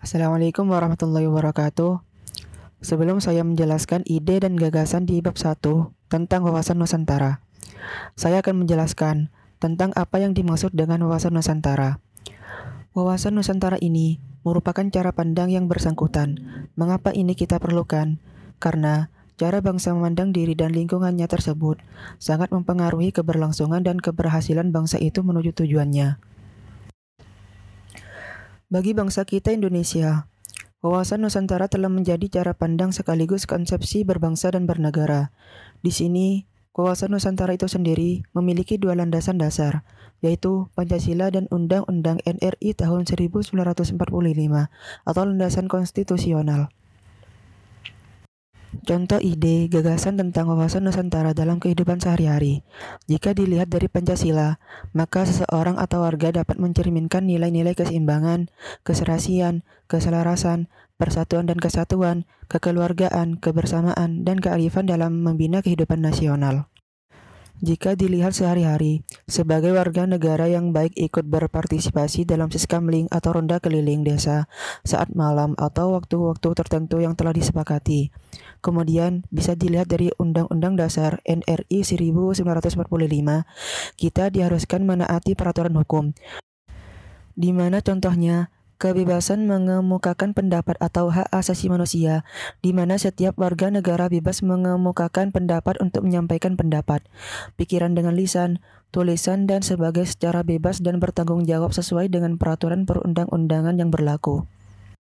Assalamualaikum warahmatullahi wabarakatuh. Sebelum saya menjelaskan ide dan gagasan di bab 1 tentang wawasan Nusantara, saya akan menjelaskan tentang apa yang dimaksud dengan wawasan Nusantara. Wawasan Nusantara ini merupakan cara pandang yang bersangkutan. Mengapa ini kita perlukan? Karena cara bangsa memandang diri dan lingkungannya tersebut sangat mempengaruhi keberlangsungan dan keberhasilan bangsa itu menuju tujuannya. Bagi bangsa kita Indonesia, wawasan Nusantara telah menjadi cara pandang sekaligus konsepsi berbangsa dan bernegara. Di sini, wawasan Nusantara itu sendiri memiliki dua landasan dasar, yaitu Pancasila dan Undang-Undang NRI tahun 1945 atau landasan konstitusional. Contoh ide, gagasan tentang wawasan Nusantara dalam kehidupan sehari-hari. Jika dilihat dari Pancasila, maka seseorang atau warga dapat mencerminkan nilai-nilai keseimbangan, keserasian, keselarasan, persatuan dan kesatuan, kekeluargaan, kebersamaan, dan kearifan dalam membina kehidupan nasional. Jika dilihat sehari-hari, sebagai warga negara yang baik ikut berpartisipasi dalam siskamling atau ronda keliling desa saat malam atau waktu-waktu tertentu yang telah disepakati. Kemudian bisa dilihat dari Undang-Undang Dasar NRI 1945, kita diharuskan menaati peraturan hukum. Di mana contohnya Kebebasan mengemukakan pendapat atau hak asasi manusia, di mana setiap warga negara bebas mengemukakan pendapat untuk menyampaikan pendapat, pikiran dengan lisan, tulisan, dan sebagai secara bebas dan bertanggung jawab sesuai dengan peraturan perundang-undangan yang berlaku.